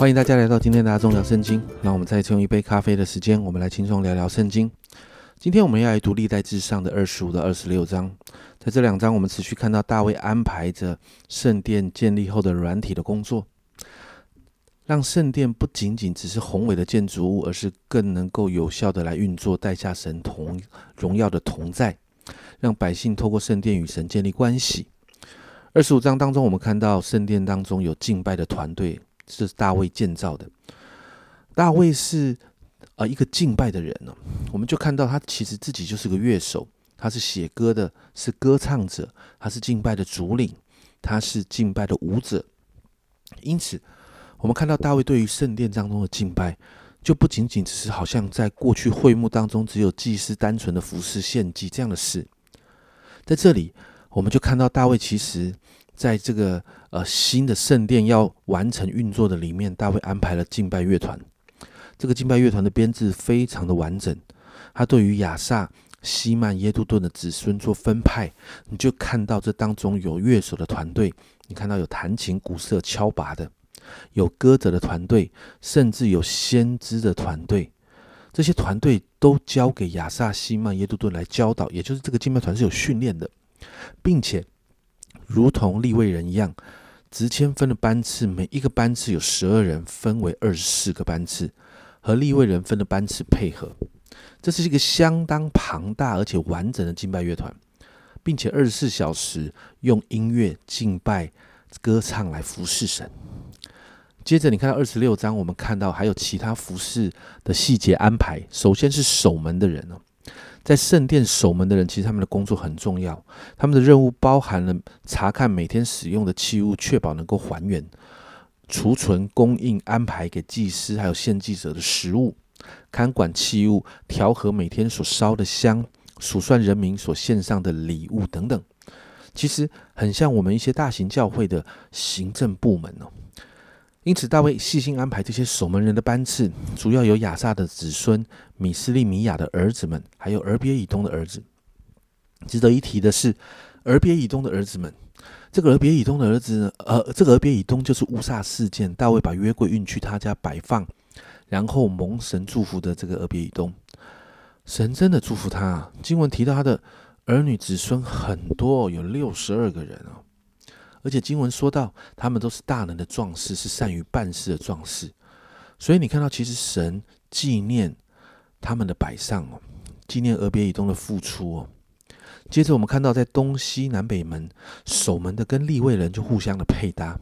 欢迎大家来到今天的大众聊圣经。让我们再次用一杯咖啡的时间，我们来轻松聊聊圣经。今天我们要来读历代至上的二十五到二十六章。在这两章，我们持续看到大卫安排着圣殿建立后的软体的工作，让圣殿不仅仅只是宏伟的建筑物，而是更能够有效的来运作，带下神同荣耀的同在，让百姓透过圣殿与神建立关系。二十五章当中，我们看到圣殿当中有敬拜的团队。这是大卫建造的。大卫是呃一个敬拜的人呢，我们就看到他其实自己就是个乐手，他是写歌的，是歌唱者，他是敬拜的主领，他是敬拜的舞者。因此，我们看到大卫对于圣殿当中的敬拜，就不仅仅只是好像在过去会幕当中只有祭司单纯的服侍献祭这样的事，在这里，我们就看到大卫其实。在这个呃新的圣殿要完成运作的里面，大卫安排了敬拜乐团。这个敬拜乐团的编制非常的完整。他对于亚萨、西曼、耶杜顿的子孙做分派，你就看到这当中有乐手的团队，你看到有弹琴、鼓瑟、敲拔的，有歌者的团队，甚至有先知的团队。这些团队都交给亚萨、西曼、耶杜顿来教导，也就是这个敬拜团是有训练的，并且。如同立位人一样，直签分的班次，每一个班次有十二人，分为二十四个班次，和立位人分的班次配合。这是一个相当庞大而且完整的敬拜乐团，并且二十四小时用音乐敬拜、歌唱来服侍神。接着，你看到二十六章，我们看到还有其他服侍的细节安排。首先是守门的人哦。在圣殿守门的人，其实他们的工作很重要。他们的任务包含了查看每天使用的器物，确保能够还原、储存、供应、安排给祭司还有献祭者的食物，看管器物，调和每天所烧的香，数算人民所献上的礼物等等。其实很像我们一些大型教会的行政部门哦。因此，大卫细心安排这些守门人的班次，主要有亚萨的子孙、米斯利米亚的儿子们，还有俄别以东的儿子。值得一提的是，俄别以东的儿子们，这个俄别以东的儿子，呃，这个俄别以东就是乌萨事件，大卫把约柜运去他家摆放，然后蒙神祝福的这个俄别以东，神真的祝福他啊。经文提到他的儿女子孙很多，有六十二个人啊。而且经文说到，他们都是大能的壮士，是善于办事的壮士。所以你看到，其实神纪念他们的摆上哦，纪念俄别以东的付出哦。接着我们看到，在东西南北门守门的跟立位人就互相的配搭。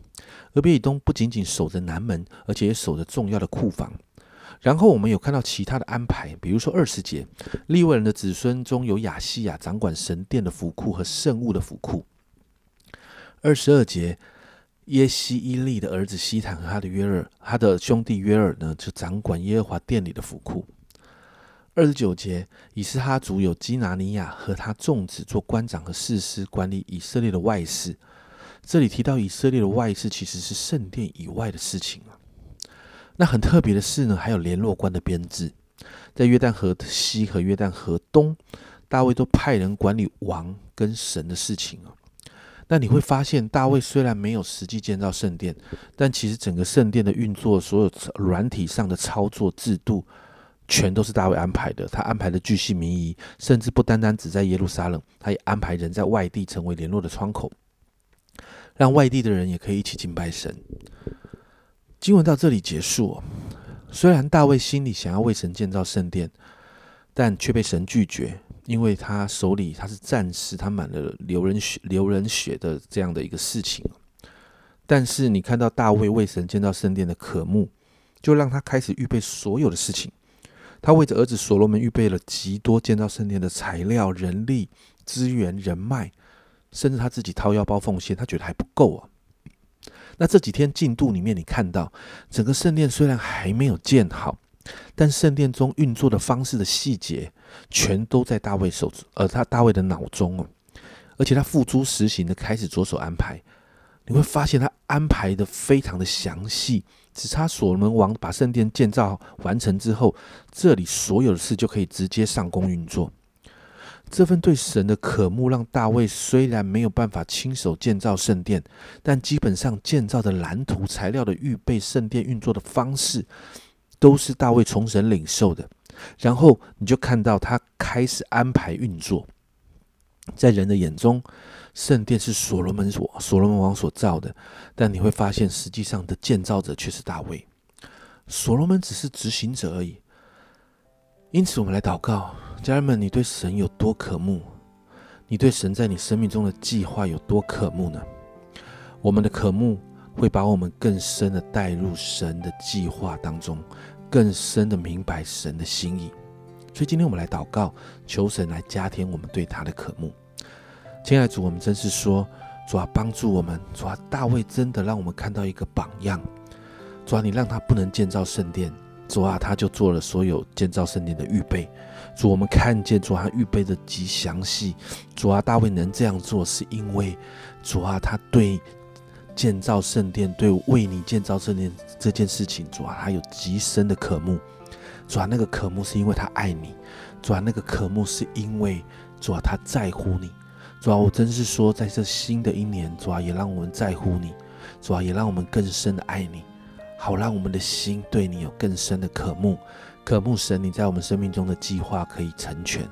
俄别以东不仅仅守着南门，而且也守着重要的库房。然后我们有看到其他的安排，比如说二十节，立位人的子孙中有亚西亚掌管神殿的府库和圣物的府库。二十二节，耶西伊利的儿子西坦和他的约尔，他的兄弟约尔呢，就掌管耶和华殿里的府库。二十九节，以斯哈族有基拿尼亚和他众子做官长和士师，管理以色列的外事。这里提到以色列的外事，其实是圣殿以外的事情啊。那很特别的是呢，还有联络官的编制，在约旦河西和约旦河东，大卫都派人管理王跟神的事情啊。那你会发现，大卫虽然没有实际建造圣殿，但其实整个圣殿的运作，所有软体上的操作制度，全都是大卫安排的。他安排的巨细靡遗，甚至不单单只在耶路撒冷，他也安排人在外地成为联络的窗口，让外地的人也可以一起敬拜神。经文到这里结束。虽然大卫心里想要为神建造圣殿，但却被神拒绝。因为他手里他是战士，他满了流人血、流人血的这样的一个事情。但是你看到大卫为神建造圣殿的渴慕，就让他开始预备所有的事情。他为着儿子所罗门预备了极多建造圣殿的材料、人力资源、人脉，甚至他自己掏腰包奉献，他觉得还不够啊。那这几天进度里面，你看到整个圣殿虽然还没有建好。但圣殿中运作的方式的细节，全都在大卫手中，而他大卫的脑中哦，而且他付诸实行的开始着手安排，你会发现他安排的非常的详细。只差所罗门王把圣殿建造完成之后，这里所有的事就可以直接上工运作。这份对神的渴慕，让大卫虽然没有办法亲手建造圣殿，但基本上建造的蓝图、材料的预备、圣殿运作的方式，都是大卫从神领受的。然后你就看到他开始安排运作，在人的眼中，圣殿是所罗门所所罗门王所造的，但你会发现，实际上的建造者却是大卫，所罗门只是执行者而已。因此，我们来祷告。家人们，你对神有多渴慕？你对神在你生命中的计划有多渴慕呢？我们的渴慕会把我们更深的带入神的计划当中，更深的明白神的心意。所以今天我们来祷告，求神来加添我们对他的渴慕。亲爱的主，我们真是说，主啊，帮助我们。主啊，大卫真的让我们看到一个榜样。主啊，你让他不能建造圣殿，主啊，他就做了所有建造圣殿的预备。主，我们看见主啊预备的极详细。主啊，大卫能这样做，是因为主啊他对建造圣殿、对为你建造圣殿这件事情，主啊他有极深的渴慕。主啊，那个渴慕是因为他爱你。主啊，那个渴慕是因为主啊他在乎你。主啊，我真是说，在这新的一年，主啊也让我们在乎你。主啊，也让我们更深的爱你，好让我们的心对你有更深的渴慕。渴慕神，你在我们生命中的计划可以成全；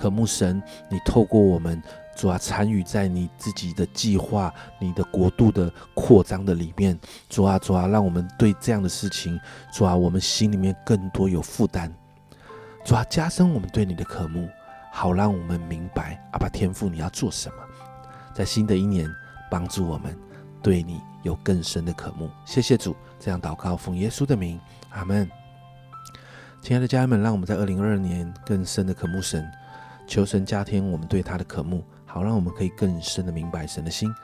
渴慕神，你透过我们主啊参与在你自己的计划、你的国度的扩张的里面。主啊主啊，让我们对这样的事情，主啊，我们心里面更多有负担。主啊，加深我们对你的渴慕，好让我们明白阿爸天父你要做什么。在新的一年，帮助我们对你有更深的渴慕。谢谢主，这样祷告奉耶稣的名，阿门。亲爱的家人们，让我们在二零二二年更深的渴慕神，求神加添我们对他的渴慕，好让我们可以更深的明白神的心。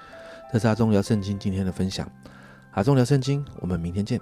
这是阿忠聊圣经今天的分享，阿忠聊圣经，我们明天见。